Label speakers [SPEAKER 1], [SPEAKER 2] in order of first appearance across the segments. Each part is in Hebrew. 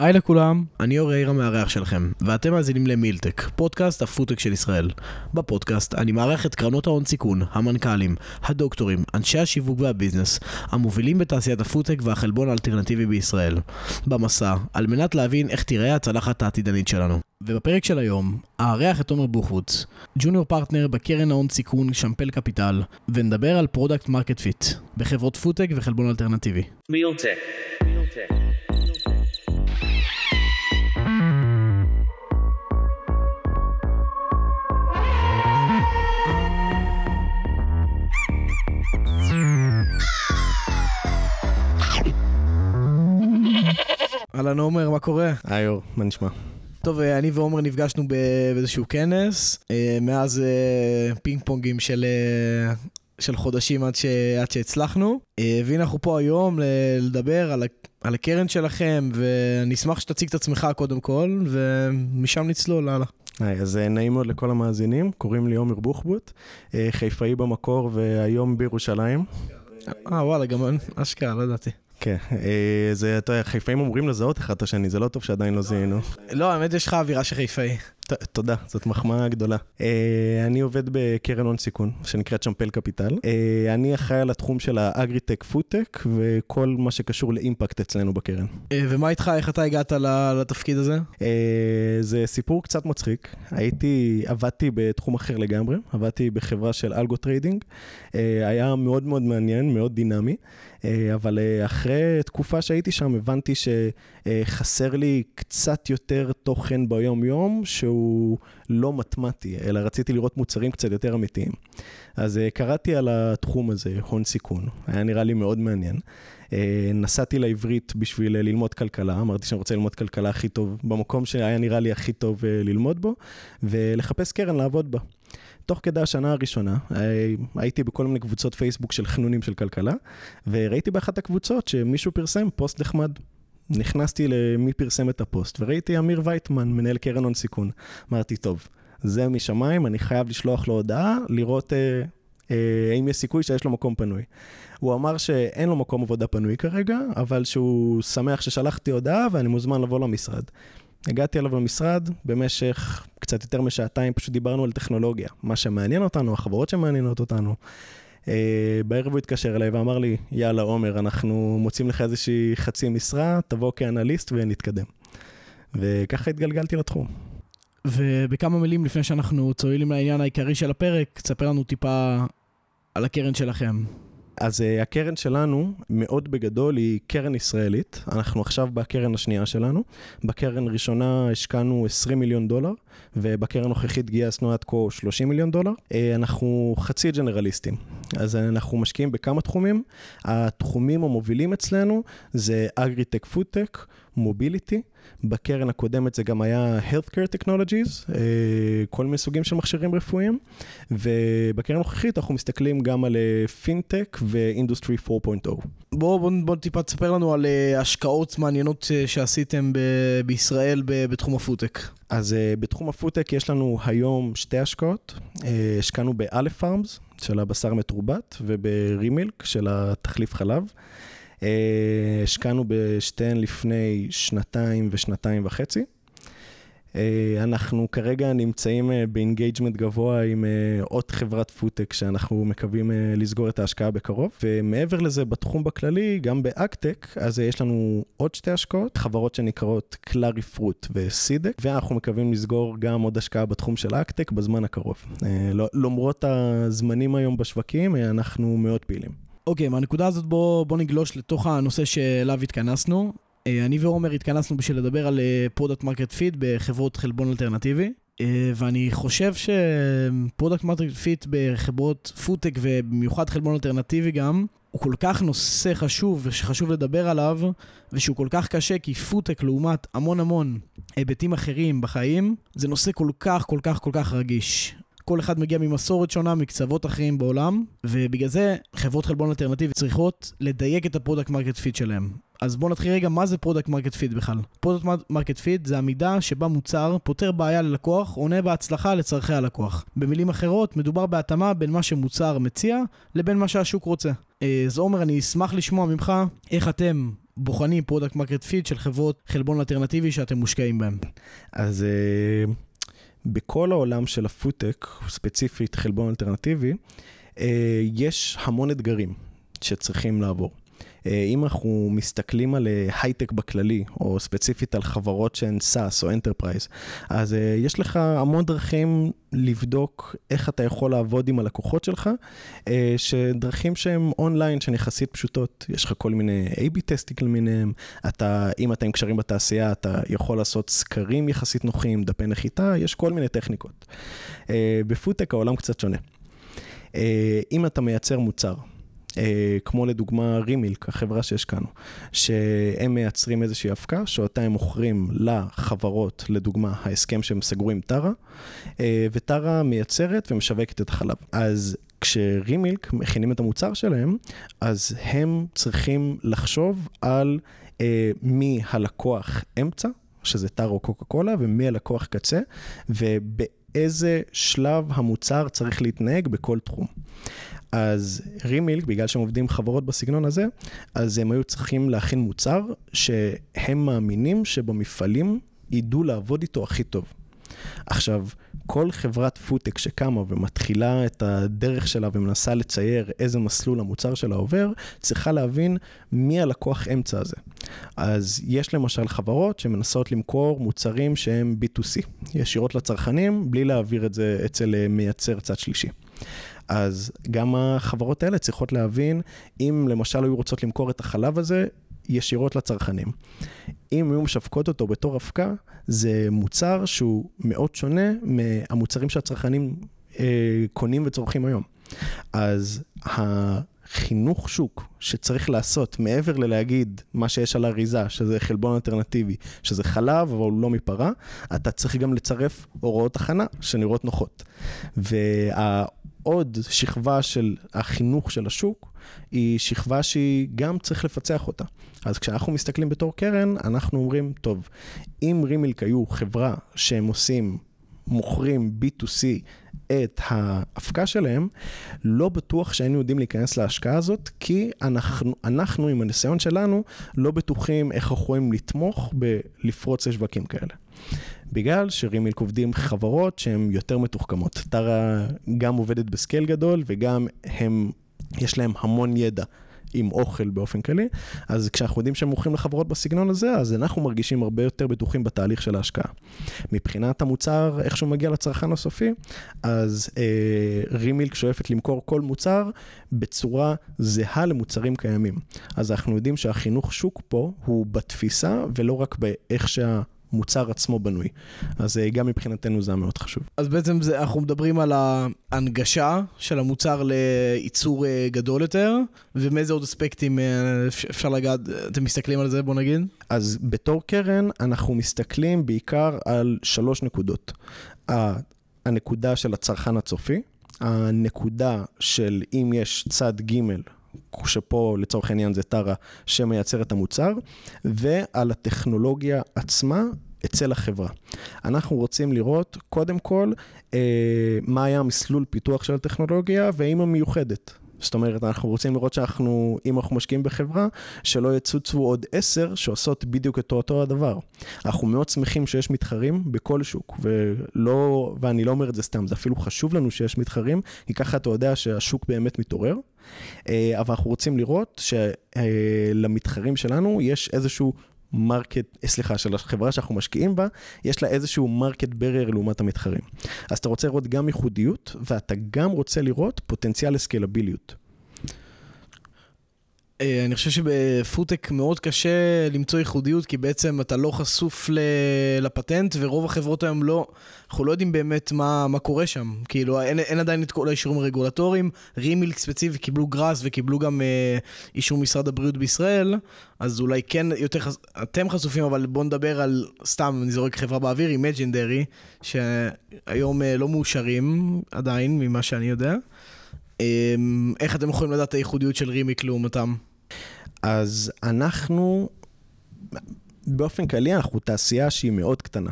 [SPEAKER 1] היי לכולם,
[SPEAKER 2] אני אור יאיר המארח שלכם, ואתם מאזינים למילטק, פודקאסט הפודטק של ישראל. בפודקאסט אני מארח את קרנות ההון סיכון, המנכ"לים, הדוקטורים, אנשי השיווק והביזנס, המובילים בתעשיית הפודטק והחלבון האלטרנטיבי בישראל. במסע, על מנת להבין איך תיראה הצלחת העתידנית שלנו. ובפרק של היום, אארח את עומר בוחבוץ, junior partner בקרן ההון סיכון Champel Capital, ונדבר על product market fit, בחברות פודטק וחלבון אלטרנטיבי.
[SPEAKER 3] Realtek. Realtek.
[SPEAKER 1] אהלן עומר, מה קורה?
[SPEAKER 2] היי אור, מה נשמע?
[SPEAKER 1] טוב, אה, אני ועומר נפגשנו באיזשהו כנס, אה, מאז אה, פינג פונגים של, של חודשים עד, ש, עד שהצלחנו. והנה אנחנו פה היום לדבר על, ה- על הקרן שלכם, ואני אשמח שתציג את עצמך קודם כל, ומשם נצלול הלאה.
[SPEAKER 4] היי, אז נעים מאוד לכל המאזינים, קוראים לי עומר בוחבוט, חיפאי במקור והיום בירושלים.
[SPEAKER 1] אה, וואלה, גם אשכרה, לא ידעתי.
[SPEAKER 4] כן, אה, זה, אתה יודע, חיפאים אמורים לזהות אחד את השני, זה לא טוב שעדיין לא זיהינו.
[SPEAKER 1] לא, האמת יש לך אווירה של חיפאי.
[SPEAKER 4] תודה, זאת מחמאה גדולה. אה, אני עובד בקרן הון סיכון, שנקראת Champel Capital. אה, אני אחראי על התחום של האגריטק פודטק וכל מה שקשור לאימפקט אצלנו בקרן.
[SPEAKER 1] ומה איתך, איך אתה הגעת לתפקיד הזה?
[SPEAKER 4] זה סיפור קצת מצחיק. הייתי, עבדתי בתחום אחר לגמרי, עבדתי בחברה של algo trading. היה מאוד מאוד מעניין, מאוד דינמי, אבל אה, אחרי תקופה שהייתי שם הבנתי שחסר לי קצת יותר תוכן ביום-יום, שהוא לא מתמטי, אלא רציתי לראות מוצרים קצת יותר אמיתיים. אז אה, קראתי על התחום הזה, הון סיכון, היה נראה לי מאוד מעניין. אה, נסעתי לעברית בשביל אה, ללמוד כלכלה, אמרתי שאני רוצה ללמוד כלכלה הכי טוב, במקום שהיה נראה לי הכי טוב אה, ללמוד בו, ולחפש קרן לעבוד בה. תוך כדי השנה הראשונה, אה, הייתי בכל מיני קבוצות פייסבוק של חנונים של כלכלה, וראיתי באחת הקבוצות שמישהו פרסם פוסט נחמד. נכנסתי למי פרסם את הפוסט, וראיתי אמיר וייטמן, מנהל קרן הון סיכון. אמרתי, טוב, זה משמיים, אני חייב לשלוח לו הודעה, לראות אה, אה, האם יש סיכוי שיש לו מקום פנוי. הוא אמר שאין לו מקום עבודה פנוי כרגע, אבל שהוא שמח ששלחתי הודעה ואני מוזמן לבוא למשרד. הגעתי אליו למשרד, במשך קצת יותר משעתיים פשוט דיברנו על טכנולוגיה, מה שמעניין אותנו, החברות שמעניינות אותנו. Uh, בערב הוא התקשר אליי ואמר לי, יאללה עומר, אנחנו מוצאים לך איזושהי חצי משרה, תבוא כאנליסט ונתקדם. וככה התגלגלתי לתחום.
[SPEAKER 1] ובכמה מילים לפני שאנחנו צוללים לעניין העיקרי של הפרק, תספר לנו טיפה על הקרן שלכם.
[SPEAKER 4] אז uh, הקרן שלנו, מאוד בגדול, היא קרן ישראלית. אנחנו עכשיו בקרן השנייה שלנו. בקרן ראשונה השקענו 20 מיליון דולר, ובקרן הנוכחית גייסנו עד כה 30 מיליון דולר. Uh, אנחנו חצי ג'נרליסטים, אז אנחנו משקיעים בכמה תחומים. התחומים המובילים אצלנו זה אגריטק פודטק, mobility. בקרן הקודמת זה גם היה Healthcare Technologies, אה, כל מיני סוגים של מכשירים רפואיים, ובקרן הנוכחית אנחנו מסתכלים גם על פינטק ו industry 4.0.
[SPEAKER 1] בואו בוא, בוא טיפה תספר לנו על אה, השקעות מעניינות אה, שעשיתם ב- בישראל ב- בתחום הפודטק.
[SPEAKER 4] אז בתחום הפודטק יש לנו היום שתי השקעות. השקענו ב Aleph Farms של הבשר המתורבת וב Remilk של התחליף חלב. אה, השקענו בשתיהן לפני שנתיים ושנתיים וחצי. אה, אנחנו כרגע נמצאים אה, ב engagement גבוה עם עוד חברת פודטק שאנחנו מקווים לסגור את ההשקעה בקרוב. ומעבר לזה, בתחום בכללי, גם באגטק, אז יש לנו עוד שתי השקעות, חברות שנקראות Clarifruit ו SeedX, ואנחנו מקווים לסגור גם עוד השקעה בתחום של אגטק בזמן הקרוב. לא- למרות הזמנים היום בשווקים, אנחנו מאוד פעילים.
[SPEAKER 1] אוקיי, מהנקודה הזאת בואו בוא נגלוש לתוך הנושא שאליו התכנסנו. אה, אני ועומר התכנסנו בשביל לדבר על product market fit בחברות חלבון אלטרנטיבי. אה, ואני חושב ש product market fit בחברות פודטק ובמיוחד חלבון אלטרנטיבי גם, הוא כל כך נושא חשוב ושחשוב לדבר עליו, ושהוא כל כך קשה כי פודטק לעומת המון המון היבטים אחרים בחיים, זה נושא כל כך כל כך כל כך רגיש. כל אחד מגיע ממסורת שונה, מקצוות אחרים בעולם, ובגלל זה חברות חלבון אלטרנטיבי צריכות לדייק את ה product market fit שלהם. אז בואו נתחיל רגע, מה זה product market fit בכלל? product market fit זה המידה שבה מוצר פותר בעיה ללקוח, עונה בהצלחה לצורכי הלקוח. במילים אחרות, מדובר בהתאמה בין מה שמוצר מציע לבין מה שהשוק רוצה. אה, אז עומר, אני אשמח לשמוע ממך איך אתם בוחנים product market fit של חברות חלבון אלטרנטיבי שאתם מושקעים בהם?
[SPEAKER 4] אז אה, בכל העולם של הפודטק, ספציפית חלבון אלטרנטיבי, אה, יש המון אתגרים שצריכים לעבור. אה, אם אנחנו מסתכלים על אה, הייטק בכללי, או ספציפית על חברות שהן SaaS או Enterprise, אז אה, יש לך המון דרכים לבדוק איך אתה יכול לעבוד עם הלקוחות שלך, שדרכים שהן אונליין, שהן יחסית פשוטות. יש לך כל מיני A-B טסטים למיניהם, אתה, אם אתה עם קשרים בתעשייה, אתה יכול לעשות סקרים יחסית נוחים, דפי נחיתה, יש כל מיני טכניקות. בפודטק העולם קצת שונה. אם אתה מייצר מוצר, כמו לדוגמה רימילק, החברה שהשקענו, שהם מייצרים איזושהי אבקה, שאותה הם מוכרים לחברות, לדוגמה, ההסכם שהם סגרו עם טרה, אה, וטרה מייצרת ומשווקת את החלב. אז כשרימילק מכינים את המוצר שלהם, אז הם צריכים לחשוב על אה, מי הלקוח אמצע, שזה טרה או קוקה קולה, ומי הלקוח קצה, ובאיזה שלב המוצר צריך להתנהג בכל תחום. אז רימילק, בגלל שהם עובדים חברות בסגנון הזה, אז הם היו צריכים להכין מוצר שהם מאמינים שבמפעלים ידעו לעבוד איתו הכי טוב. עכשיו, כל חברת פודטק שקמה ומתחילה את הדרך שלה ומנסה לצייר איזה מסלול המוצר שלה עובר, צריכה להבין מי הלקוח אמצע הזה. אז יש למשל חברות שמנסות למכור מוצרים שהם B2C, ישירות לצרכנים, בלי להעביר את זה אצל מייצר צד שלישי. אז גם החברות האלה צריכות להבין, אם למשל היו רוצות למכור את החלב הזה ישירות לצרכנים. אם היו משווקות אותו בתור אבקה, זה מוצר שהוא מאוד שונה מהמוצרים שהצרכנים אה, קונים וצורכים היום. אז החינוך שוק שצריך לעשות, מעבר ללהגיד מה שיש על האריזה, שזה חלבון אלטרנטיבי, שזה חלב, אבל הוא לא מפרה, אתה צריך גם לצרף הוראות הכנה שנראות נוחות. וה... עוד שכבה של החינוך של השוק, היא שכבה שהיא גם צריך לפצח אותה. אז כשאנחנו מסתכלים בתור קרן, אנחנו אומרים, טוב, אם רימילק היו חברה שהם עושים, מוכרים B2C את ההפקה שלהם, לא בטוח שהיינו יודעים להיכנס להשקעה הזאת, כי אנחנו, אנחנו עם הניסיון שלנו, לא בטוחים איך אנחנו יכולים לתמוך בלפרוץ לשווקים כאלה. בגלל שרימילק עובדים חברות שהן יותר מתוחכמות. טרה גם עובדת בסקייל גדול וגם הם, יש להם המון ידע. עם אוכל באופן כללי, אז כשאנחנו יודעים שהם מוכרים לחברות בסגנון הזה, אז אנחנו מרגישים הרבה יותר בטוחים בתהליך של ההשקעה. מבחינת המוצר, איך שהוא מגיע לצרכן הסופי, אז אה, רימילק שואפת למכור כל מוצר בצורה זהה למוצרים קיימים. אז אנחנו יודעים שהחינוך שוק פה הוא בתפיסה ולא רק באיך שה... המוצר עצמו בנוי. אז אה, גם מבחינתנו זה היה מאוד חשוב.
[SPEAKER 1] אז בעצם זה, אנחנו מדברים על ההנגשה של המוצר לייצור אה, גדול יותר, ומאיזה עוד אספקטים אה, אפשר לגעת, אתם מסתכלים על זה בוא נגיד?
[SPEAKER 4] אז בתור קרן אנחנו מסתכלים בעיקר על שלוש נקודות. הנקודה של הצרכן הצופי, הנקודה של אם יש צד ג' שפה לצורך העניין זה טרה שמייצר את המוצר, ועל הטכנולוגיה עצמה אצל החברה. אנחנו רוצים לראות קודם כל אה, מה היה מסלול פיתוח של הטכנולוגיה והאם היא מיוחדת. זאת אומרת, אנחנו רוצים לראות שאנחנו, אם אנחנו משקיעים בחברה, שלא יצוצו עוד עשר שעושות בדיוק את אותו הדבר. אנחנו מאוד שמחים שיש מתחרים בכל שוק, ולא, ואני לא אומר את זה סתם, זה אפילו חשוב לנו שיש מתחרים, כי ככה אתה יודע שהשוק באמת מתעורר. אה, אבל אנחנו רוצים לראות שלמתחרים שלנו יש איזשהו market, אה, סליחה, של החברה שאנחנו משקיעים בה, יש לה איזשהו market barrier לעומת המתחרים. אז אתה רוצה לראות גם ייחודיות, ואתה גם רוצה לראות פוטנציאל לסקלביליות.
[SPEAKER 1] אה, אני חושב שבפודטק מאוד קשה למצוא ייחודיות, כי בעצם אתה לא חשוף לפטנט, ורוב החברות היום לא, אנחנו לא יודעים באמת מה, מה קורה שם. כאילו, אין, אין עדיין את כל האישורים הרגולטוריים. רימילק ספציפי קיבלו גראס וקיבלו גם אה, אישור משרד הבריאות בישראל, אז אולי כן יותר, חש... אתם חשופים, אבל בואו נדבר על, סתם, אני זורק חברה באוויר, עם אג'נדרי, שהיום אה, לא מאושרים עדיין, ממה שאני יודע. אמ, איך אתם יכולים לדעת את הייחודיות של רימיק לעומתם?
[SPEAKER 4] אז אנחנו, באופן כללי, אנחנו תעשייה שהיא מאוד קטנה.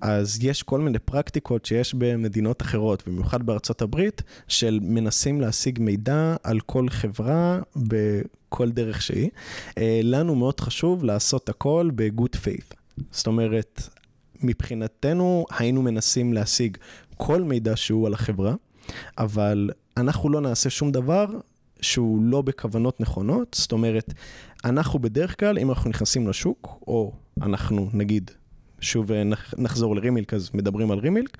[SPEAKER 4] אז יש כל מיני פרקטיקות שיש במדינות אחרות, במיוחד בארצות הברית, של מנסים להשיג מידע על כל חברה בכל דרך שהיא. אה, לנו מאוד חשוב לעשות הכל ב-good faith. זאת אומרת, מבחינתנו היינו מנסים להשיג כל מידע שהוא על החברה, אבל אנחנו לא נעשה שום דבר שהוא לא בכוונות נכונות, זאת אומרת, אנחנו בדרך כלל, אם אנחנו נכנסים לשוק, או אנחנו נגיד, שוב נחזור לרימילק, אז מדברים על רימילק,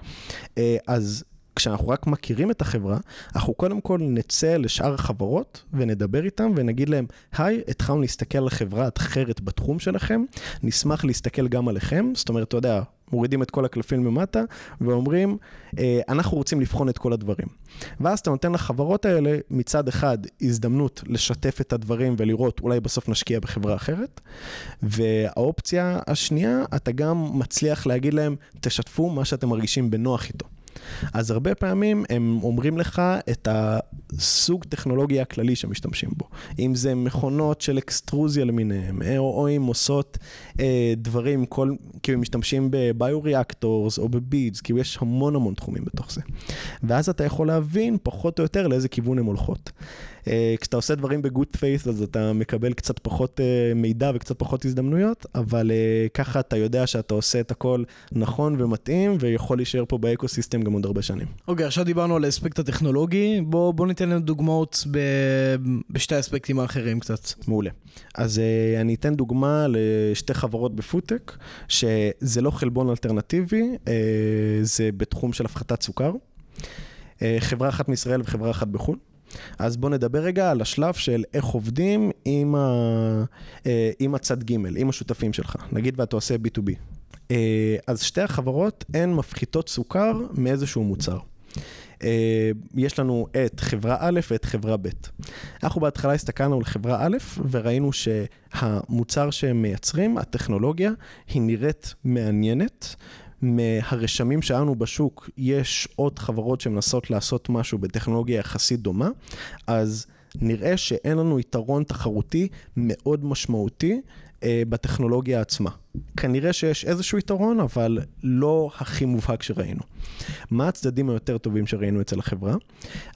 [SPEAKER 4] אה, אז כשאנחנו רק מכירים את החברה, אנחנו קודם כל נצא לשאר החברות ונדבר איתם ונגיד להם, היי, התחלנו להסתכל על חברה אחרת בתחום שלכם, נשמח להסתכל גם עליכם, זאת אומרת, אתה יודע, מורידים את כל הקלפים למטה ואומרים, אה, אנחנו רוצים לבחון את כל הדברים. ואז אתה נותן לחברות האלה מצד אחד הזדמנות לשתף את הדברים ולראות אולי בסוף נשקיע בחברה אחרת, והאופציה השנייה, אתה גם מצליח להגיד להם, תשתפו מה שאתם מרגישים בנוח איתו. אז הרבה פעמים הם אומרים לך את הסוג טכנולוגיה הכללי שמשתמשים בו. אם זה מכונות של אקסטרוזיה למיניהם, או, או אם עושות אה, דברים, כל, כאילו משתמשים ב bioreactors או ב beads, כאילו יש המון המון תחומים בתוך זה. ואז אתה יכול להבין פחות או יותר לאיזה כיוון הן הולכות. אה, כשאתה עושה דברים ב good faith, אז אתה מקבל קצת פחות אה, מידע וקצת פחות הזדמנויות, אבל אה, ככה אתה יודע שאתה עושה את הכל נכון ומתאים, ויכול להישאר פה ב ecosystem גם עוד הרבה שנים.
[SPEAKER 1] אוקיי, okay, עכשיו דיברנו על האספקט הטכנולוגי, בוא, בוא ניתן לנו דוגמאות ב, בשתי האספקטים האחרים קצת.
[SPEAKER 4] מעולה. אז אני אתן דוגמה לשתי חברות בפודטק, שזה לא חלבון אלטרנטיבי, זה בתחום של הפחתת סוכר. חברה אחת מישראל וחברה אחת בחו"ל. אז בואו נדבר רגע על השלב של איך עובדים עם, ה, אה, עם הצד ג', עם השותפים שלך. נגיד ואתה עושה B2B. אה, אז שתי החברות הן מפחיתות סוכר מאיזשהו מוצר. אה, יש לנו את חברה א' ואת חברה ב'. אנחנו בהתחלה הסתכלנו על חברה א' וראינו שהמוצר שהם מייצרים, הטכנולוגיה, היא נראית מעניינת. מהרשמים שלנו בשוק, יש עוד חברות שמנסות לעשות משהו בטכנולוגיה יחסית דומה, אז נראה שאין לנו יתרון תחרותי מאוד משמעותי אה, בטכנולוגיה עצמה. כנראה שיש איזשהו יתרון, אבל לא הכי מובהק שראינו. מה הצדדים היותר טובים שראינו אצל החברה?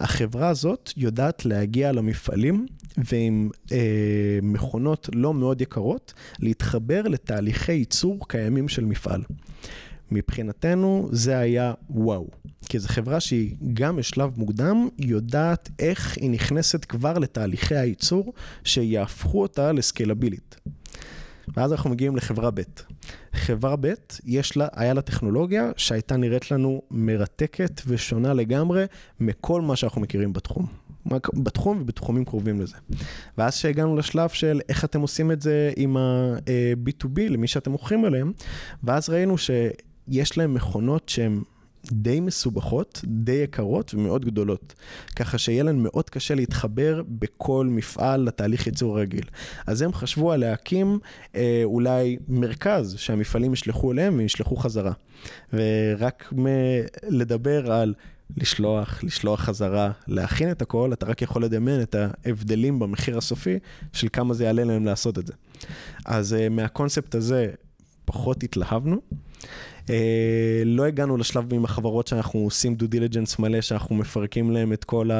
[SPEAKER 4] החברה הזאת יודעת להגיע למפעלים ועם אה, מכונות לא מאוד יקרות, להתחבר לתהליכי ייצור קיימים של מפעל. מבחינתנו זה היה וואו. כי זו חברה שהיא גם בשלב מוקדם יודעת איך היא נכנסת כבר לתהליכי הייצור שיהפכו אותה לסקיילבילית. ואז אנחנו מגיעים לחברה ב'. חברה ב', יש לה, היה לה טכנולוגיה שהייתה נראית לנו מרתקת ושונה לגמרי מכל מה שאנחנו מכירים בתחום. בתחום ובתחומים קרובים לזה. ואז שהגענו לשלב של איך אתם עושים את זה עם ה-B2B, למי שאתם מוכרים אליהם, ואז ראינו ש... יש להם מכונות שהן די מסובכות, די יקרות ומאוד גדולות. ככה שיהיה להם מאוד קשה להתחבר בכל מפעל לתהליך ייצור רגיל. אז הם חשבו על להקים אה, אולי מרכז שהמפעלים ישלחו אליהם וישלחו חזרה. ורק מ- לדבר על לשלוח, לשלוח חזרה, להכין את הכל, אתה רק יכול לדמיין את ההבדלים במחיר הסופי של כמה זה יעלה להם לעשות את זה. אז אה, מהקונספט הזה פחות התלהבנו. לא הגענו לשלב עם החברות שאנחנו עושים דו דיליג'נס מלא, שאנחנו מפרקים להם את כל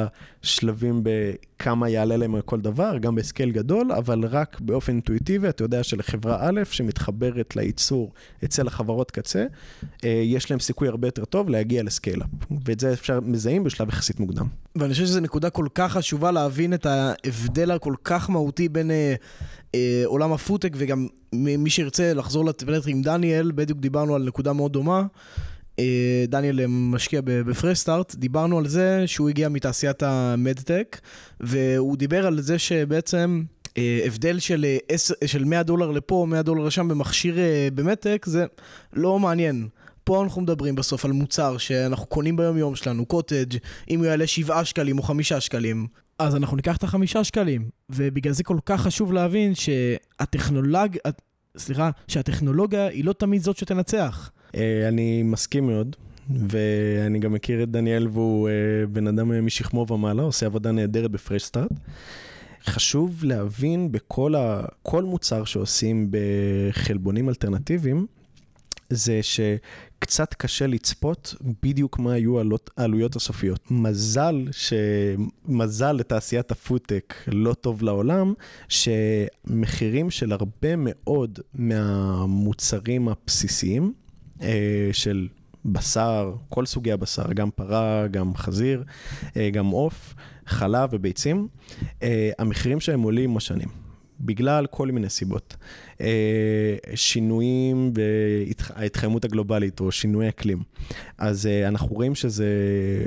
[SPEAKER 4] השלבים בכמה יעלה להם על כל דבר, גם ב scale גדול, אבל רק באופן אינטואיטיבי, אתה יודע שלחברה א', שמתחברת לייצור אצל החברות קצה, אה, יש להם סיכוי הרבה יותר טוב להגיע ל scale-up. ואת זה אפשר מזהים בשלב יחסית מוקדם.
[SPEAKER 1] ואני חושב שזו נקודה כל כך חשובה להבין את ההבדל הכל כך מהותי בין אה, אה, עולם הפודטק וגם מי שירצה לחזור לטבלט עם דניאל, בדיוק דיברנו על נקודה מאוד דומה. אה, דניאל משקיע בפרסטארט, דיברנו על זה שהוא הגיע מתעשיית המדטק, והוא דיבר על זה שבעצם אה, הבדל של, אה, של 100 דולר לפה, 100 דולר לשם במכשיר אה, במדטק, זה לא מעניין. פה אנחנו מדברים בסוף על מוצר שאנחנו קונים ביום יום שלנו, קוטג', אם הוא יעלה 7 שקלים או 5 שקלים, אז אנחנו ניקח את החמישה שקלים. ובגלל זה כל כך חשוב להבין שהטכנולוג... סליחה, שהטכנולוגיה היא לא תמיד זאת שתנצח.
[SPEAKER 4] אה, אני מסכים מאוד, ואני גם מכיר את דניאל והוא אה, בן אדם משכמו ומעלה, עושה עבודה נהדרת בפרש סטארט. חשוב להבין בכל ה... כל מוצר שעושים בחלבונים אלטרנטיביים, זה שקצת קשה לצפות בדיוק מה היו העלויות הסופיות. מזל, ש... מזל לתעשיית הפודטק לא טוב לעולם, שמחירים של הרבה מאוד מהמוצרים הבסיסיים, אה, של בשר, כל סוגי הבשר, גם פרה, גם חזיר, אה, גם עוף, חלב וביצים, אה, המחירים שלהם עולים עם השנים. בגלל כל מיני סיבות. אה, שינויים בהתחממות הגלובלית או שינוי אקלים. אז אה, אנחנו רואים שזה,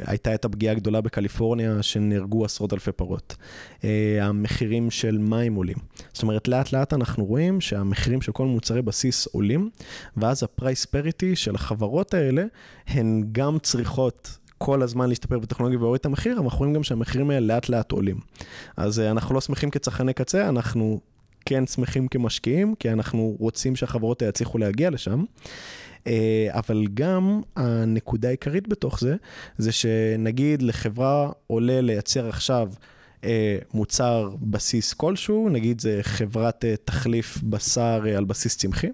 [SPEAKER 4] הייתה את הפגיעה הגדולה בקליפורניה, שנהרגו עשרות אלפי פרות. אה, המחירים של מים עולים. זאת אומרת, לאט לאט אנחנו רואים שהמחירים של כל מוצרי בסיס עולים, ואז הפרייס פריטי של החברות האלה, הן גם צריכות כל הזמן להשתפר בטכנולוגיה ולהוריד את המחיר, אנחנו רואים גם שהמחירים האלה לאט לאט עולים. אז אה, אנחנו לא שמחים כצרכני קצה, אנחנו כן שמחים כמשקיעים, כי אנחנו רוצים שהחברות יצליחו להגיע לשם. אה, אבל גם הנקודה העיקרית בתוך זה, זה שנגיד לחברה עולה לייצר עכשיו מוצר בסיס כלשהו, נגיד זה חברת אה, תחליף בשר אה, על בסיס צמחי,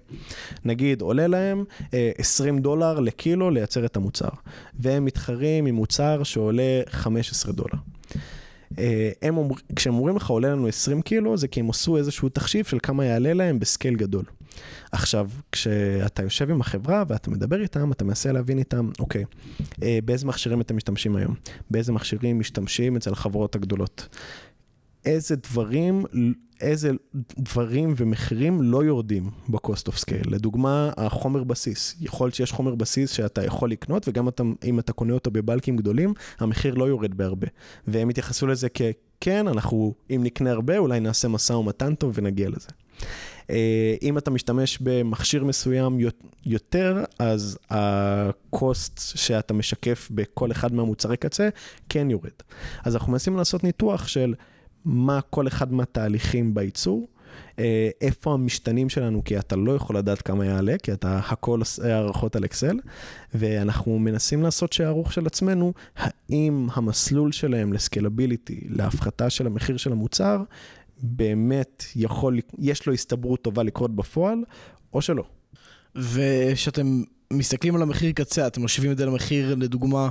[SPEAKER 4] נגיד עולה להם אה, 20 דולר לקילו לייצר את המוצר, והם מתחרים עם מוצר שעולה 15 דולר. אה, הם אומר, כשהם אומרים לך עולה לנו 20 קילו, זה כי הם עשו איזשהו תחשיב של כמה יעלה להם בסקייל גדול. עכשיו, כשאתה יושב עם החברה ואתה מדבר איתם, אתה מנסה להבין איתם, אוקיי, אה, באיזה מכשירים אתם משתמשים היום? באיזה מכשירים משתמשים אצל החברות הגדולות? איזה דברים, איזה דברים ומחירים לא יורדים ב-cost of scale. לדוגמה, החומר בסיס. יכול להיות שיש חומר בסיס שאתה יכול לקנות, וגם אתה, אם אתה קונה אותו בבלקים גדולים, המחיר לא יורד בהרבה. והם התייחסו לזה כ... כן, אנחנו, אם נקנה הרבה, אולי נעשה משא ומתן טוב ונגיע לזה. אה, אם אתה משתמש במכשיר מסוים יותר, אז ה-cost שאתה משקף בכל אחד מהמוצרי קצה כן יורד. אז אנחנו מנסים לעשות ניתוח של מה כל אחד מהתהליכים בייצור, אה, איפה המשתנים שלנו, כי אתה לא יכול לדעת כמה יעלה, כי אתה הכל עושה הערכות על אקסל, ואנחנו מנסים לעשות שערוך של עצמנו, האם המסלול שלהם לסקלביליטי, להפחתה של המחיר של המוצר, באמת יכול, יש לו הסתברות טובה לקרות בפועל, או שלא.
[SPEAKER 1] וכשאתם מסתכלים על המחיר קצה, אתם משווים את זה למחיר, לדוגמה,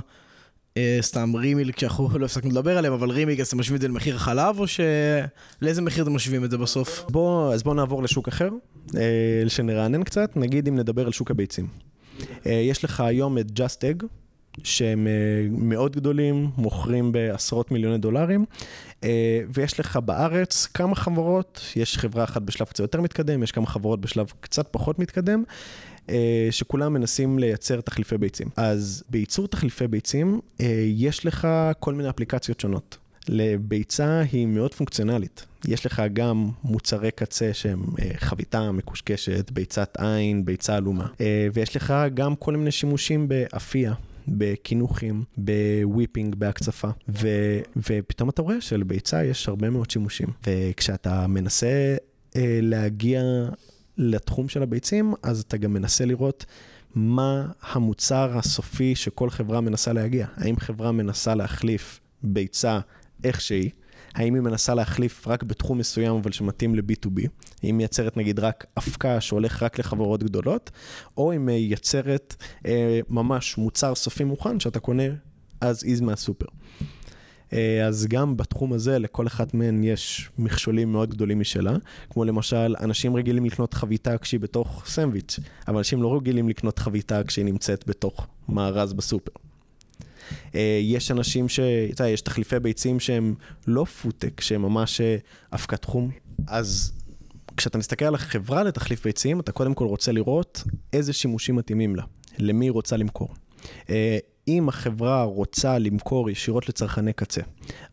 [SPEAKER 1] אה, סתם רימיל, כשאנחנו לא הפסקנו לדבר עליהם, אבל רימיל, אז אתם משווים את זה למחיר החלב, או שלאיזה מחיר אתם משווים את זה בסוף?
[SPEAKER 4] בוא, אז בואו נעבור לשוק אחר, אה, שנרענן קצת, נגיד אם נדבר על שוק הביצים. אה, יש לך היום את Just Egg, שהם אה, מאוד גדולים, מוכרים בעשרות מיליוני דולרים, אה, ויש לך בארץ כמה חברות, יש חברה אחת בשלב קצת יותר מתקדם, יש כמה חברות בשלב קצת פחות מתקדם, אה, שכולם מנסים לייצר תחליפי ביצים. אז בייצור תחליפי ביצים, יש לך כל מיני אפליקציות שונות. לביצה היא מאוד פונקציונלית. יש לך גם מוצרי קצה שהם חביתה מקושקשת, ביצת עין, ביצה עלומה, ויש לך גם כל מיני שימושים באפייה, בקינוחים, ב whipping, בהקצפה, ו, ופתאום אתה רואה שלביצה יש הרבה מאוד שימושים. וכשאתה מנסה אה, להגיע לתחום של הביצים, אז אתה גם מנסה לראות מה המוצר הסופי שכל חברה מנסה להגיע. האם חברה מנסה להחליף ביצה איך שהיא, האם היא מנסה להחליף רק בתחום מסוים אבל שמתאים ל-B2B, היא מייצרת נגיד רק אבקה שהולך רק לחברות גדולות, או היא מייצרת אה, ממש מוצר סופי מוכן שאתה קונה אז איז מהסופר. אה, אז גם בתחום הזה לכל אחת מהן יש מכשולים מאוד גדולים משלה, כמו למשל, אנשים רגילים לקנות חביתה כשהיא בתוך סנדוויץ', אבל אנשים לא רגילים לקנות חביתה כשהיא נמצאת בתוך מארז בסופר. אה, יש אנשים ש... אתה יודע, יש תחליפי ביצים שהם לא פודטק, שהם ממש אה, אבקת תחום. אז כשאתה מסתכל על החברה לתחליף ביצים, אתה קודם כל רוצה לראות איזה שימושים מתאימים לה, למי היא רוצה למכור. אה, אם החברה רוצה למכור ישירות לצרכני קצה,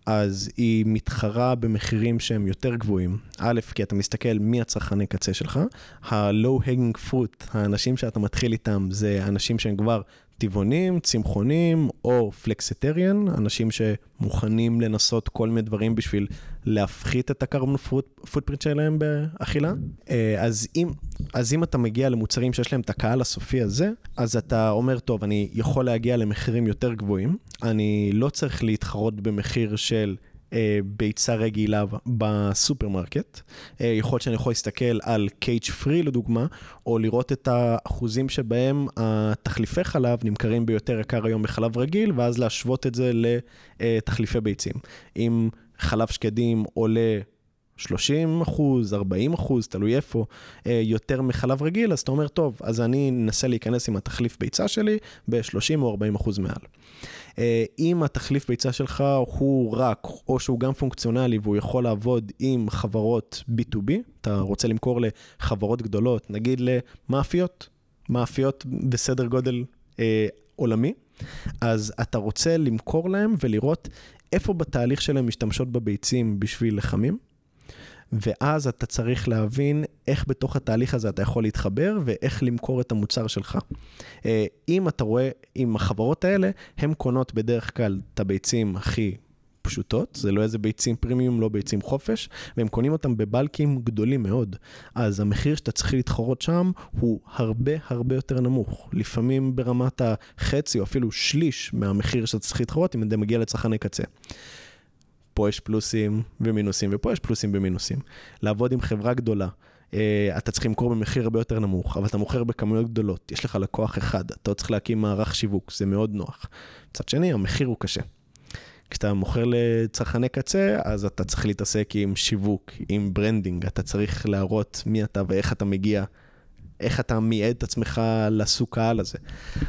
[SPEAKER 4] אז היא מתחרה במחירים שהם יותר גבוהים. א', כי אתה מסתכל מי הצרכני קצה שלך, ה-low-hanging fruit, האנשים שאתה מתחיל איתם, זה אנשים שהם כבר טבעונים, צמחונים או פלקסיטריאן, אנשים שמוכנים לנסות כל מיני דברים בשביל להפחית את ה carbon footprint שלהם באכילה. אה, אז אם, אז אם אתה מגיע למוצרים שיש להם את הקהל הסופי הזה, אז אתה אומר, טוב, אני יכול להגיע למחירים יותר גבוהים, אני לא צריך להתחרות במחיר של ביצה רגילה בסופרמרקט. אה, יכול להיות שאני יכול להסתכל על cage free לדוגמה, או לראות את האחוזים שבהם התחליפי חלב נמכרים ביותר יקר היום מחלב רגיל, ואז להשוות את זה לתחליפי ביצים. אם חלב שקדים עולה 30 אחוז, 40 אחוז, תלוי איפה, אה, יותר מחלב רגיל, אז אתה אומר, טוב, אז אני אנסה להיכנס עם התחליף ביצה שלי ב-30 או 40 אחוז מעל. אה, אם התחליף ביצה שלך הוא רק, או שהוא גם פונקציונלי והוא יכול לעבוד עם חברות B2B, אתה רוצה למכור לחברות גדולות, נגיד למאפיות, מאפיות בסדר גודל אה, עולמי, אז אתה רוצה למכור להם ולראות איפה בתהליך שלהם משתמשות בביצים בשביל לחמים. ואז אתה צריך להבין איך בתוך התהליך הזה אתה יכול להתחבר ואיך למכור את המוצר שלך. אה, אם אתה רואה, אם החברות האלה, הן קונות בדרך כלל את הביצים הכי פשוטות, זה לא איזה ביצים פרימיום, לא ביצים חופש, והם קונים אותם בבלקים גדולים מאוד. אז המחיר שאתה צריך להתחרות שם הוא הרבה הרבה יותר נמוך. לפעמים ברמת החצי או אפילו שליש מהמחיר שאתה צריך להתחרות אם אתה מגיע לצרכני קצה. פה יש פלוסים ומינוסים, ופה יש פלוסים ומינוסים. לעבוד עם חברה גדולה, אה, אתה צריך למכור במחיר הרבה יותר נמוך, אבל אתה מוכר בכמויות גדולות, יש לך לקוח אחד, אתה צריך להקים מערך שיווק, זה מאוד נוח. מצד שני, המחיר הוא קשה. כשאתה מוכר לצרכני קצה, אז אתה צריך להתעסק עם שיווק, עם branding, אתה צריך להראות מי אתה ואיך אתה מגיע, איך אתה מייעד את עצמך לסוג קהל הזה.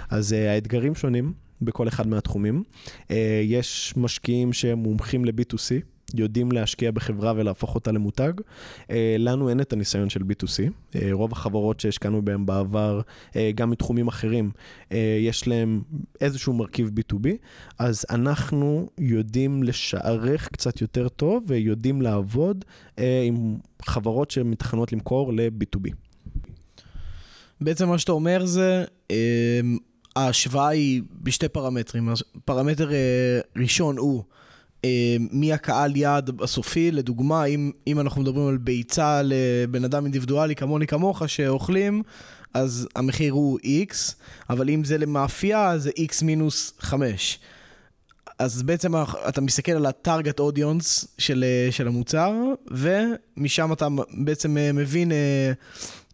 [SPEAKER 4] אז uh, האתגרים שונים, בכל אחד מהתחומים. אה, יש משקיעים שהם מומחים ל-B2C, יודעים להשקיע בחברה ולהפוך אותה למותג. אה, לנו אין את הניסיון של B2C. אה, רוב החברות שהשקענו בהן בעבר, גם מתחומים אחרים, יש להם איזשהו מרכיב B2B, אז אנחנו יודעים לשערך קצת יותר טוב ויודעים לעבוד עם חברות שמתכננות למכור ל-B2B.
[SPEAKER 1] בעצם מה שאתה אומר זה, ההשוואה היא בשתי פרמטרים. פרמטר אה, ראשון הוא אה, מי הקהל יעד הסופי, לדוגמה, אם, אם אנחנו מדברים על ביצה לבן אדם אינדיבידואלי כמוני כמוך שאוכלים, אז המחיר הוא X, אבל אם זה למאפייה זה X מינוס 5. אז בעצם אתה מסתכל על ה-target audience של, אה, של המוצר, ומשם אתה בעצם מבין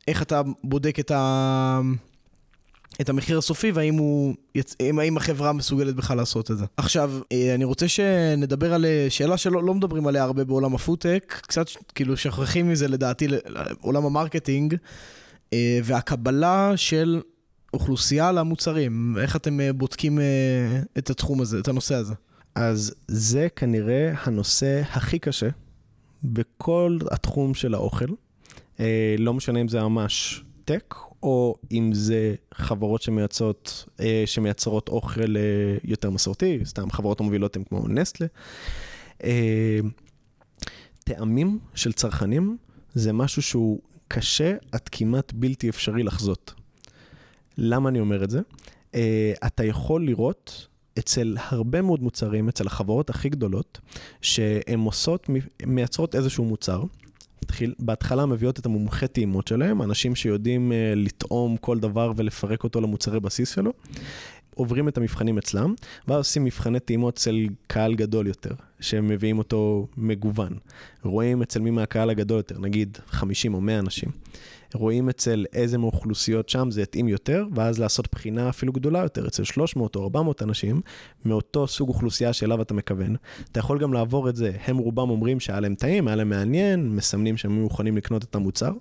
[SPEAKER 1] איך אתה בודק את ה... את המחיר הסופי והאם הוא, יצ... האם החברה מסוגלת בכלל לעשות את זה. עכשיו, אה, אני רוצה שנדבר על אה, שאלה שלא לא מדברים עליה הרבה בעולם הפודטק, קצת כאילו שוכחים מזה לדעתי לעולם ה marketing, אה, והקבלה של אוכלוסייה למוצרים. איך אתם בודקים את התחום הזה, את הנושא הזה?
[SPEAKER 4] אז זה כנראה הנושא הכי קשה בכל התחום של האוכל. לא משנה אם זה ממש טק או אם זה חברות שמייצרות, אה, שמייצרות אוכל אה, יותר מסורתי, סתם חברות המובילות הן כמו נסטלה. אה, טעמים של צרכנים זה משהו שהוא קשה עד כמעט בלתי אפשרי לחזות. למה אני אומר את זה? אתה יכול לראות אצל הרבה מאוד מוצרים, אצל החברות הכי גדולות, שהן עושות, מייצרות איזשהו מוצר, התחיל, בהתחלה מביאות את המומחי טעימות שלהם, אנשים שיודעים uh, לטעום כל דבר ולפרק אותו למוצרי בסיס שלו. עוברים את המבחנים אצלם, ואז עושים מבחני טעימות אצל קהל גדול יותר, שהם מביאים אותו מגוון. רואים אצל מי מהקהל הגדול יותר, נגיד 50 או 100 אנשים. רואים אצל איזה מאוכלוסיות שם זה יתאים יותר, ואז לעשות בחינה אפילו גדולה יותר, אצל 300 או 400 אנשים, מאותו סוג אוכלוסייה שאליו אתה מכוון. אתה יכול גם לעבור את זה, הם רובם אומרים שהיה להם טעים, היה להם מעניין, מסמנים שהם מוכנים לקנות את המוצר.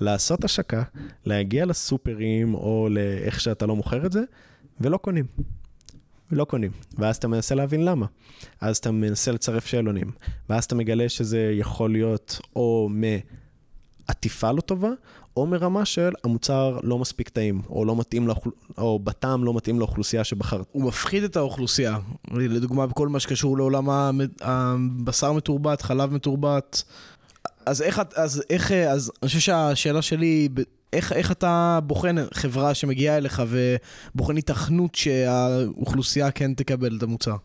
[SPEAKER 4] לעשות השקה, להגיע לסופרים או לאיך שאתה לא מוכר את זה, ולא קונים. לא קונים, ואז אתה מנסה להבין למה. אז אתה מנסה לצרף שאלונים, ואז אתה מגלה שזה יכול להיות או מעטיפה לא טובה, או מרמה של המוצר לא מספיק טעים, או לא מתאים, לאוכל... או בטעם לא מתאים לאוכלוסייה שבחרת.
[SPEAKER 1] הוא מפחיד את האוכלוסייה. לדוגמה, בכל מה שקשור לעולם הבשר מתורבת, חלב מתורבת. אז איך, אז איך, אז אני חושב שהשאלה שלי, איך, איך אתה בוחן חברה שמגיעה אליך ובוחן התכנות שהאוכלוסייה כן תקבל את המוצר?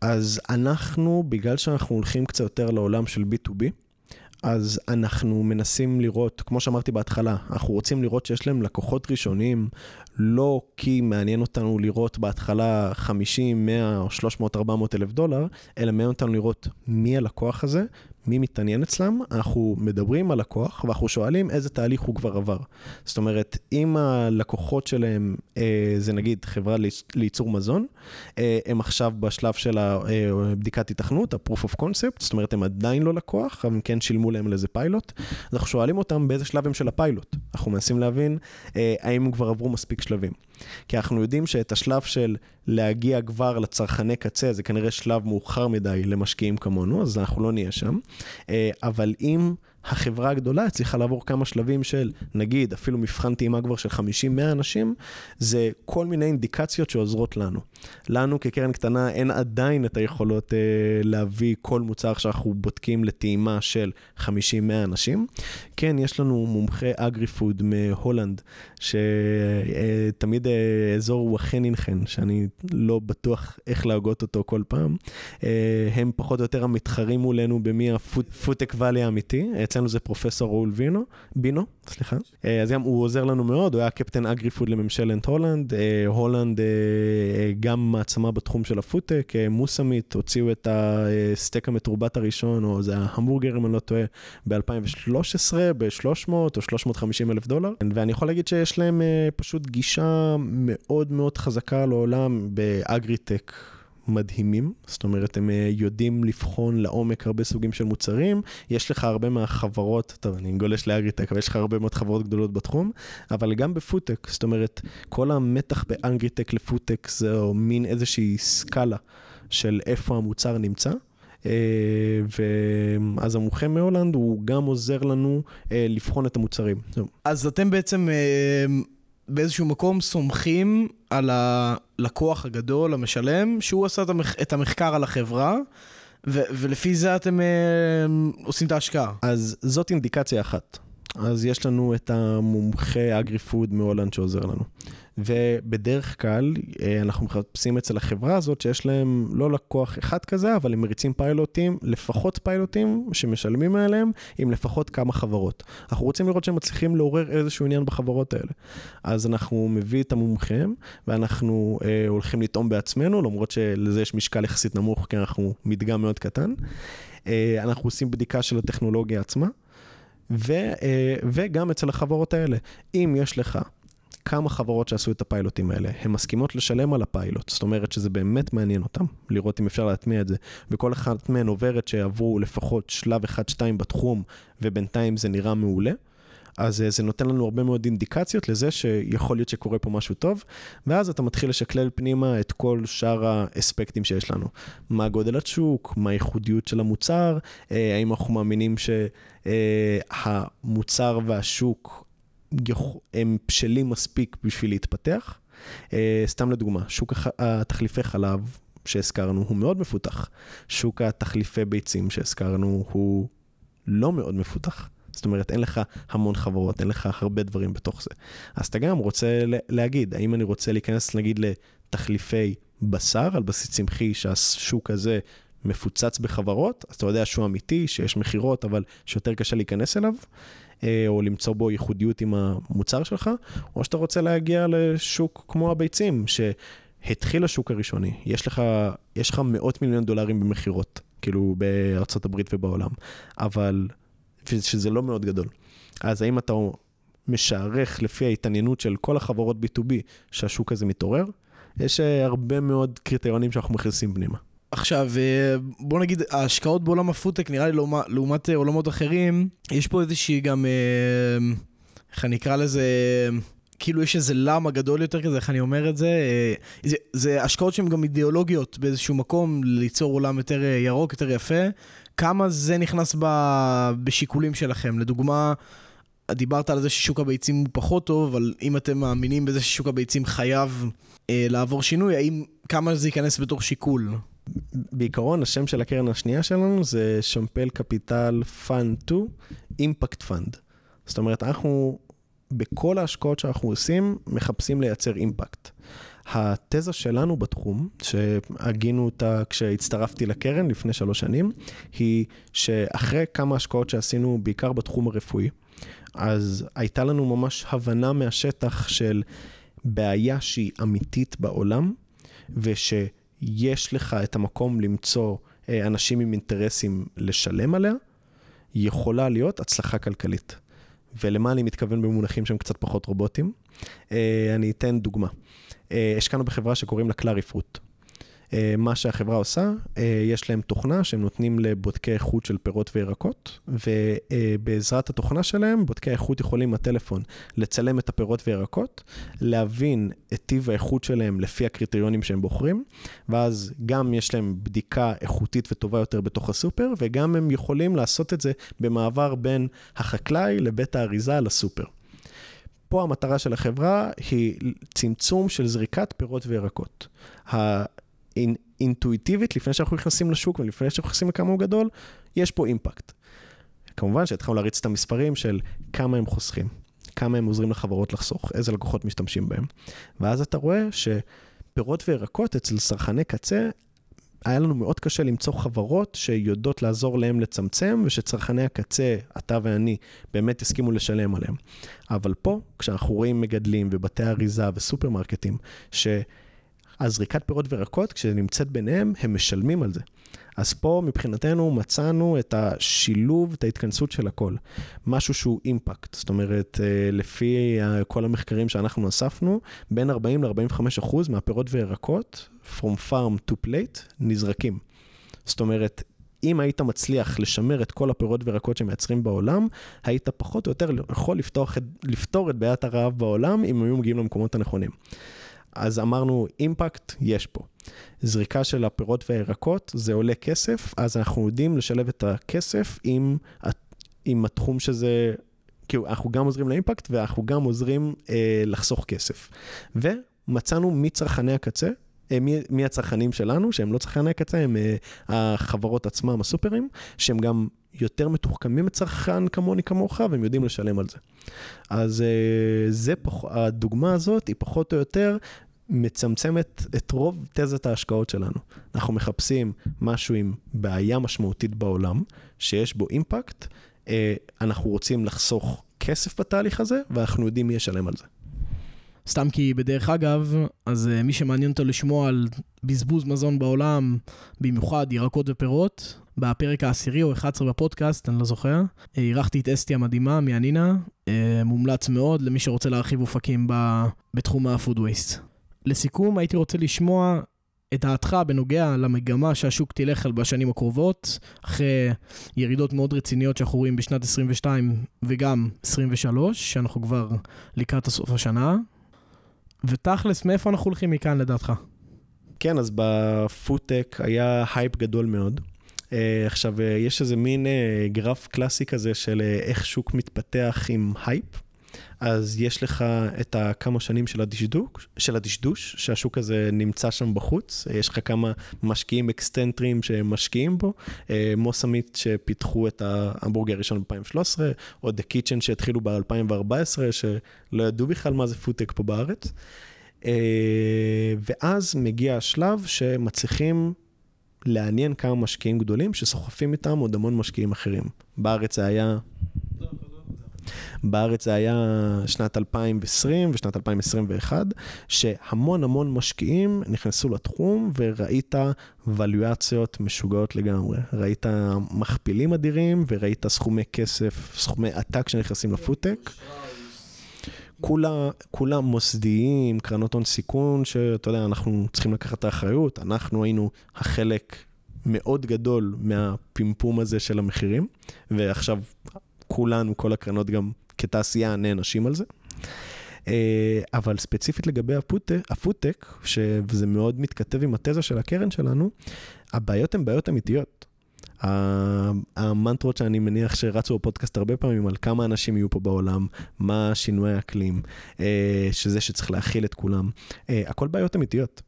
[SPEAKER 4] אז אנחנו, בגלל שאנחנו הולכים קצת יותר לעולם של B2B, אז אנחנו מנסים לראות, כמו שאמרתי בהתחלה, אנחנו רוצים לראות שיש להם לקוחות ראשונים, לא כי מעניין אותנו לראות בהתחלה 50, 100 או 300, 400 אלף דולר, אלא מעניין אותנו לראות מי הלקוח הזה, מי מתעניין אצלם, אנחנו מדברים על לקוח ואנחנו שואלים איזה תהליך הוא כבר עבר. זאת אומרת, אם הלקוחות שלהם אה, זה נגיד חברה לייצור מזון, אה, הם עכשיו בשלב של בדיקת היתכנות, ה-proof of concept, זאת אומרת, הם עדיין לא לקוח, הם כן שילמו להם לאיזה פיילוט. אז אנחנו שואלים אותם באיזה שלב הם של הפיילוט. אנחנו מנסים להבין אה, האם הם כבר עברו מספיק שלבים. כי אנחנו יודעים שאת השלב של להגיע כבר לצרכני קצה, זה כנראה שלב מאוחר מדי למשקיעים כמונו, אז אנחנו לא נהיה שם. אה, אבל אם החברה הגדולה הצליחה לעבור כמה שלבים של, נגיד, אפילו מבחן טעימה כבר של 50-100 אנשים, זה כל מיני אינדיקציות שעוזרות לנו. לנו כקרן קטנה אין עדיין את היכולות אה, להביא כל מוצר שאנחנו בודקים לטעימה של 50-100 אנשים. כן, יש לנו מומחה אגרי פוד מהולנד, שתמיד אה, אה, אזור וואחנינכן, שאני לא בטוח איך להגות אותו כל פעם. אה, הם פחות או יותר המתחרים מולנו במי הפודטק ואלי האמיתי. אצלנו זה פרופסור ראול וינו, בינו, סליחה. אה, אז גם הוא עוזר לנו מאוד, הוא היה קפטן אגרי פוד לממשלת הולנד. אה, הולנד אה, גם מעצמה בתחום של הפודטק, מוסמית, הוציאו את הסטייק המתורבת הראשון, או זה ההמבורגר, אם אני לא טועה, ב-2013, ב-300 או 350 אלף דולר. ואני יכול להגיד שיש להם פשוט גישה מאוד מאוד חזקה לעולם באגריטק. מדהימים, זאת אומרת, הם אה, יודעים לבחון לעומק הרבה סוגים של מוצרים. יש לך הרבה מהחברות, טוב, אני גולש לאגריטק, אבל יש לך הרבה מאוד חברות גדולות בתחום, אבל גם בפודטק, זאת אומרת, כל המתח באגריטק לפודטק זה מין איזושהי סקאלה של איפה המוצר נמצא. אה, ואז המומחה מהולנד הוא גם עוזר לנו אה, לבחון את המוצרים.
[SPEAKER 1] אז אתם בעצם באיזשהו מקום סומכים על הלקוח הגדול, המשלם, שהוא עשה את המחקר על החברה, ו- ולפי זה אתם אה, עושים את ההשקעה.
[SPEAKER 4] אז זאת אינדיקציה אחת. אז יש לנו את המומחה אגרי פוד מהולנד שעוזר לנו. ובדרך כלל אה, אנחנו מחפשים אצל החברה הזאת שיש להם לא לקוח אחד כזה, אבל הם מריצים פיילוטים, לפחות פיילוטים שמשלמים עליהם עם לפחות כמה חברות. אנחנו רוצים לראות שהם מצליחים לעורר איזשהו עניין בחברות האלה. אז אנחנו מביא את המומחים ואנחנו אה, הולכים לטעום בעצמנו, למרות שלזה יש משקל יחסית נמוך, כי אנחנו מדגם מאוד קטן. אה, אנחנו עושים בדיקה של הטכנולוגיה עצמה. ו, אה, וגם אצל החברות האלה. אם יש לך כמה חברות שעשו את הפיילוטים האלה, הן מסכימות לשלם על הפיילוט, זאת אומרת שזה באמת מעניין אותם, לראות אם אפשר להטמיע את זה, וכל אחת מהן עוברת שעברו לפחות שלב אחד-שתיים בתחום, ובינתיים זה נראה מעולה. אז אה, זה נותן לנו הרבה מאוד אינדיקציות לזה שיכול להיות שקורה פה משהו טוב, ואז אתה מתחיל לשקלל פנימה את כל שאר האספקטים שיש לנו. מה גודל השוק, מה הייחודיות של המוצר, אה, האם אנחנו מאמינים שהמוצר והשוק הם בשלים מספיק בשביל להתפתח. אה, סתם לדוגמה, שוק התחליפי חלב שהזכרנו הוא מאוד מפותח. שוק התחליפי ביצים שהזכרנו הוא לא מאוד מפותח. זאת אומרת, אין לך המון חברות, אין לך הרבה דברים בתוך זה. אז אתה גם רוצה להגיד, האם אני רוצה להיכנס נגיד לתחליפי בשר על בסיס צמחי, שהשוק הזה מפוצץ בחברות, אז אתה יודע שהוא אמיתי, שיש מכירות, אבל שיותר קשה להיכנס אליו. אה, או למצוא בו ייחודיות עם המוצר שלך, או שאתה רוצה להגיע לשוק כמו הביצים, שהתחיל השוק הראשוני, יש לך, יש לך מאות מיליון דולרים במכירות, כאילו בארצות הברית ובעולם, אבל שזה לא מאוד גדול. אז האם אתה משערך לפי ההתעניינות של כל החברות B2B שהשוק הזה מתעורר? יש אה, הרבה מאוד קריטריונים שאנחנו מכניסים פנימה.
[SPEAKER 1] עכשיו, אה, בוא נגיד, ההשקעות בעולם הפודטק, נראה לי לעומת, לעומת אה, עולמות אחרים, יש פה איזושהי גם, אה, איך אני אקרא לזה, כאילו יש איזה למה גדול יותר כזה, איך אני אומר את זה? זה, זה השקעות שהן גם אידיאולוגיות באיזשהו מקום, ליצור עולם יותר ירוק, יותר יפה. כמה זה נכנס ב, בשיקולים שלכם? לדוגמה, דיברת על זה ששוק הביצים הוא פחות טוב, אבל אם אתם מאמינים בזה ששוק הביצים חייב אה, לעבור שינוי, האם, כמה זה ייכנס בתוך שיקול?
[SPEAKER 4] בעיקרון, השם של הקרן השנייה שלנו זה Champel Capital Fund 2, impact fund. זאת אומרת, אנחנו, בכל ההשקעות שאנחנו עושים, מחפשים לייצר אימפקט. התזה שלנו בתחום, שהגינו אותה כשהצטרפתי לקרן לפני שלוש שנים, היא שאחרי כמה השקעות שעשינו, בעיקר בתחום הרפואי, אז הייתה לנו ממש הבנה מהשטח של בעיה שהיא אמיתית בעולם, ושיש לך את המקום למצוא אה, אנשים עם אינטרסים לשלם עליה, יכולה להיות הצלחה כלכלית. ולמה אני מתכוון במונחים שהם קצת פחות רובוטים? אה, אני אתן דוגמה. אה, השקענו בחברה שקוראים לה קלארי פרוט. אה, מה שהחברה עושה, אה, יש להם תוכנה שהם נותנים לבודקי איכות של פירות וירקות, ובעזרת התוכנה שלהם, בודקי האיכות יכולים בטלפון לצלם את הפירות וירקות, להבין את טיב האיכות שלהם לפי הקריטריונים שהם בוחרים, ואז גם יש להם בדיקה איכותית וטובה יותר בתוך הסופר, וגם הם יכולים לעשות את זה במעבר בין החקלאי לבית האריזה לסופר. פה המטרה של החברה היא צמצום של זריקת פירות וירקות. אינ, אינטואיטיבית, לפני שאנחנו נכנסים לשוק ולפני שאנחנו נכנסים לכמה הוא גדול, יש פה אימפקט. כמובן שהתחלנו להריץ את המספרים של כמה הם חוסכים, כמה הם עוזרים לחברות לחסוך, איזה לקוחות משתמשים בהם. ואז אתה רואה שפירות וירקות אצל צרכני קצה, היה לנו מאוד קשה למצוא חברות שיודעות לעזור להם לצמצם, ושצרכני הקצה, אתה ואני, באמת הסכימו לשלם עליהם. אבל פה, כשאנחנו רואים מגדלים ובתי אריזה וסופרמרקטים, ש... אז זריקת פירות וירקות, כשנמצאת ביניהם, הם משלמים על זה. אז פה מבחינתנו מצאנו את השילוב, את ההתכנסות של הכל. משהו שהוא אימפקט, זאת אומרת, אה, לפי כל המחקרים שאנחנו אספנו, בין 40 ל-45 אחוז מהפירות וירקות, From farm to plate, נזרקים. זאת אומרת, אם היית מצליח לשמר את כל הפירות וירקות שמייצרים בעולם, היית פחות או יותר יכול לפתוח, לפתור את בעיית הרעב בעולם אם היו מגיעים למקומות הנכונים. אז אמרנו, אימפקט, יש פה. זריקה של הפירות והירקות, זה עולה כסף, אז אנחנו יודעים לשלב את הכסף עם, עם התחום שזה, כאילו, אנחנו גם עוזרים לאימפקט ואנחנו גם עוזרים אה, לחסוך כסף. ומצאנו מצרכני הקצה, אה, מי, מי הצרכנים שלנו, שהם לא צרכני הקצה, הם אה, החברות עצמם, הסופרים, שהם גם יותר מתוחכמים מצרכן כמוני כמוך, והם יודעים לשלם על זה. אז אה, זה, פח, הדוגמה הזאת היא פחות או יותר מצמצמת את רוב תזת ההשקעות שלנו. אנחנו מחפשים משהו עם בעיה משמעותית בעולם, שיש בו אימפקט, אה, אנחנו רוצים לחסוך כסף בתהליך הזה, ואנחנו יודעים מי ישלם על זה.
[SPEAKER 1] סתם כי בדרך אגב, אז uh, מי שמעניין אותו לשמוע על בזבוז מזון בעולם, במיוחד ירקות ופירות, בפרק העשירי או 11 בפודקאסט, אני לא זוכר, אה, אירחתי את אסתי המדהימה מאנינה, uh, מומלץ מאוד למי שרוצה להרחיב אופקים בתחום ה-food waste. לסיכום, הייתי רוצה לשמוע את דעתך בנוגע למגמה שהשוק תלך על בשנים הקרובות, אחרי ירידות מאוד רציניות שאנחנו רואים בשנת 22 וגם 23, שאנחנו כבר לקראת הסוף השנה. ותכלס, מאיפה אנחנו הולכים מכאן לדעתך?
[SPEAKER 4] כן, אז בפודטק היה הייפ גדול מאוד. Uh, עכשיו, uh, יש איזה מין uh, גרף קלאסי כזה של איך שוק מתפתח עם הייפ. אז יש לך את הכמה שנים של הדשדוש, של הדשדוש, שהשוק הזה נמצא שם בחוץ, יש לך כמה משקיעים אקסצנטרים שמשקיעים בו, Mosa Meat שפיתחו את ההמבורגר הראשון ב-2013, או The Kitchen שהתחילו ב-2014, שלא ידעו בכלל מה זה פודטק פה בארץ. ואז מגיע השלב שמצליחים לעניין כמה משקיעים גדולים שסוחפים איתם עוד המון משקיעים אחרים. בארץ זה היה בארץ זה היה שנת 2020 ושנת 2021, שהמון המון משקיעים נכנסו לתחום וראית ווליואציות משוגעות לגמרי. ראית מכפילים אדירים וראית סכומי כסף, סכומי עתק שנכנסים לפודטק. כולה, כולם מוסדיים, קרנות הון סיכון, שאתה יודע, אנחנו צריכים לקחת את האחריות, אנחנו היינו החלק מאוד גדול מהפימפום הזה של המחירים, ועכשיו כולנו, כל הקרנות גם כתעשייה נענשים על זה. אה, אבל ספציפית לגבי הפודטק, שזה מאוד מתכתב עם התזה של הקרן שלנו, הבעיות הן בעיות אמיתיות. המנטרות שאני מניח שרצו בפודקאסט הרבה פעמים על כמה אנשים יהיו פה בעולם, מה שינוי האקלים, אה, שזה שצריך להכיל את כולם, אה, הכל בעיות אמיתיות.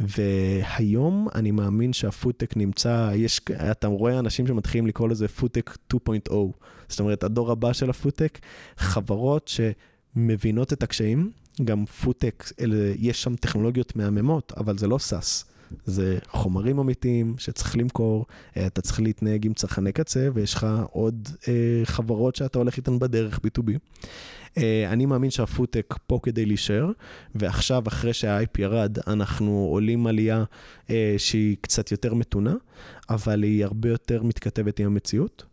[SPEAKER 4] והיום אני מאמין שהפודטק נמצא, יש, אתה רואה אנשים שמתחילים לקרוא לזה פודטק 2.0, זאת אומרת, הדור הבא של הפודטק, חברות שמבינות את הקשיים, גם פודטק, יש שם טכנולוגיות מהממות, אבל זה לא SaaS. זה חומרים אמיתיים שצריך למכור, אה, אתה צריך להתנהג עם צרכני קצה, ויש לך עוד אה, חברות שאתה הולך איתן בדרך B2B. אה, אני מאמין שהפודטק פה כדי להישאר, ועכשיו, אחרי שה-IP ירד, אנחנו עולים עלייה אה, שהיא קצת יותר מתונה, אבל היא הרבה יותר מתכתבת עם המציאות.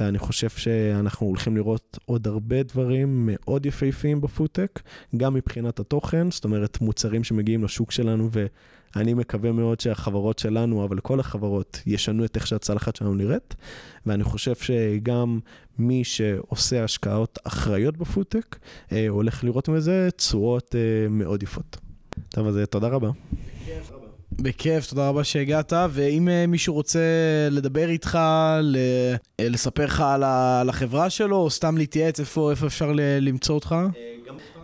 [SPEAKER 4] ואני חושב שאנחנו הולכים לראות עוד הרבה דברים מאוד יפהפיים בפודטק, גם מבחינת התוכן, זאת אומרת, מוצרים שמגיעים לשוק שלנו, ואני מקווה מאוד שהחברות שלנו, אבל כל החברות, ישנו את איך שהצלחת שלנו נראית, ואני חושב שגם מי שעושה השקעות אחראיות בפודטק, אה, הולך לראות מזה תשואות אה, מאוד יפות. טוב, אז אה, תודה רבה.
[SPEAKER 1] בכיף, תודה רבה שהגעת, ואם אה, מישהו רוצה לדבר איתך, אה, לספר לך על, החברה שלו, או סתם להתייעץ, איפה, איפה אפשר למצוא אותך?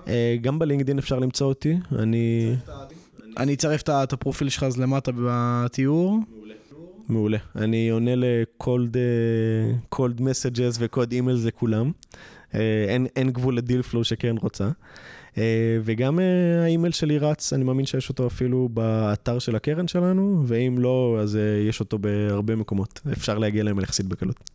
[SPEAKER 4] אה, גם בלינקדין אפשר למצוא אותי, אני...
[SPEAKER 1] אני אצרף את הפרופיל שלך אז למטה בתיאור.
[SPEAKER 4] מעולה. אני עונה ל cold cold messages ו cold email זה כולם. אה, אין, אין גבול ל deal flow שכן רוצה. אה, וגם אה, האימייל שלי רץ, אני מאמין שיש אותו אפילו באתר של הקרן שלנו, ואם לא, אז אה, יש אותו בהרבה מקומות. אפשר להגיע אליהם יחסית בקלות.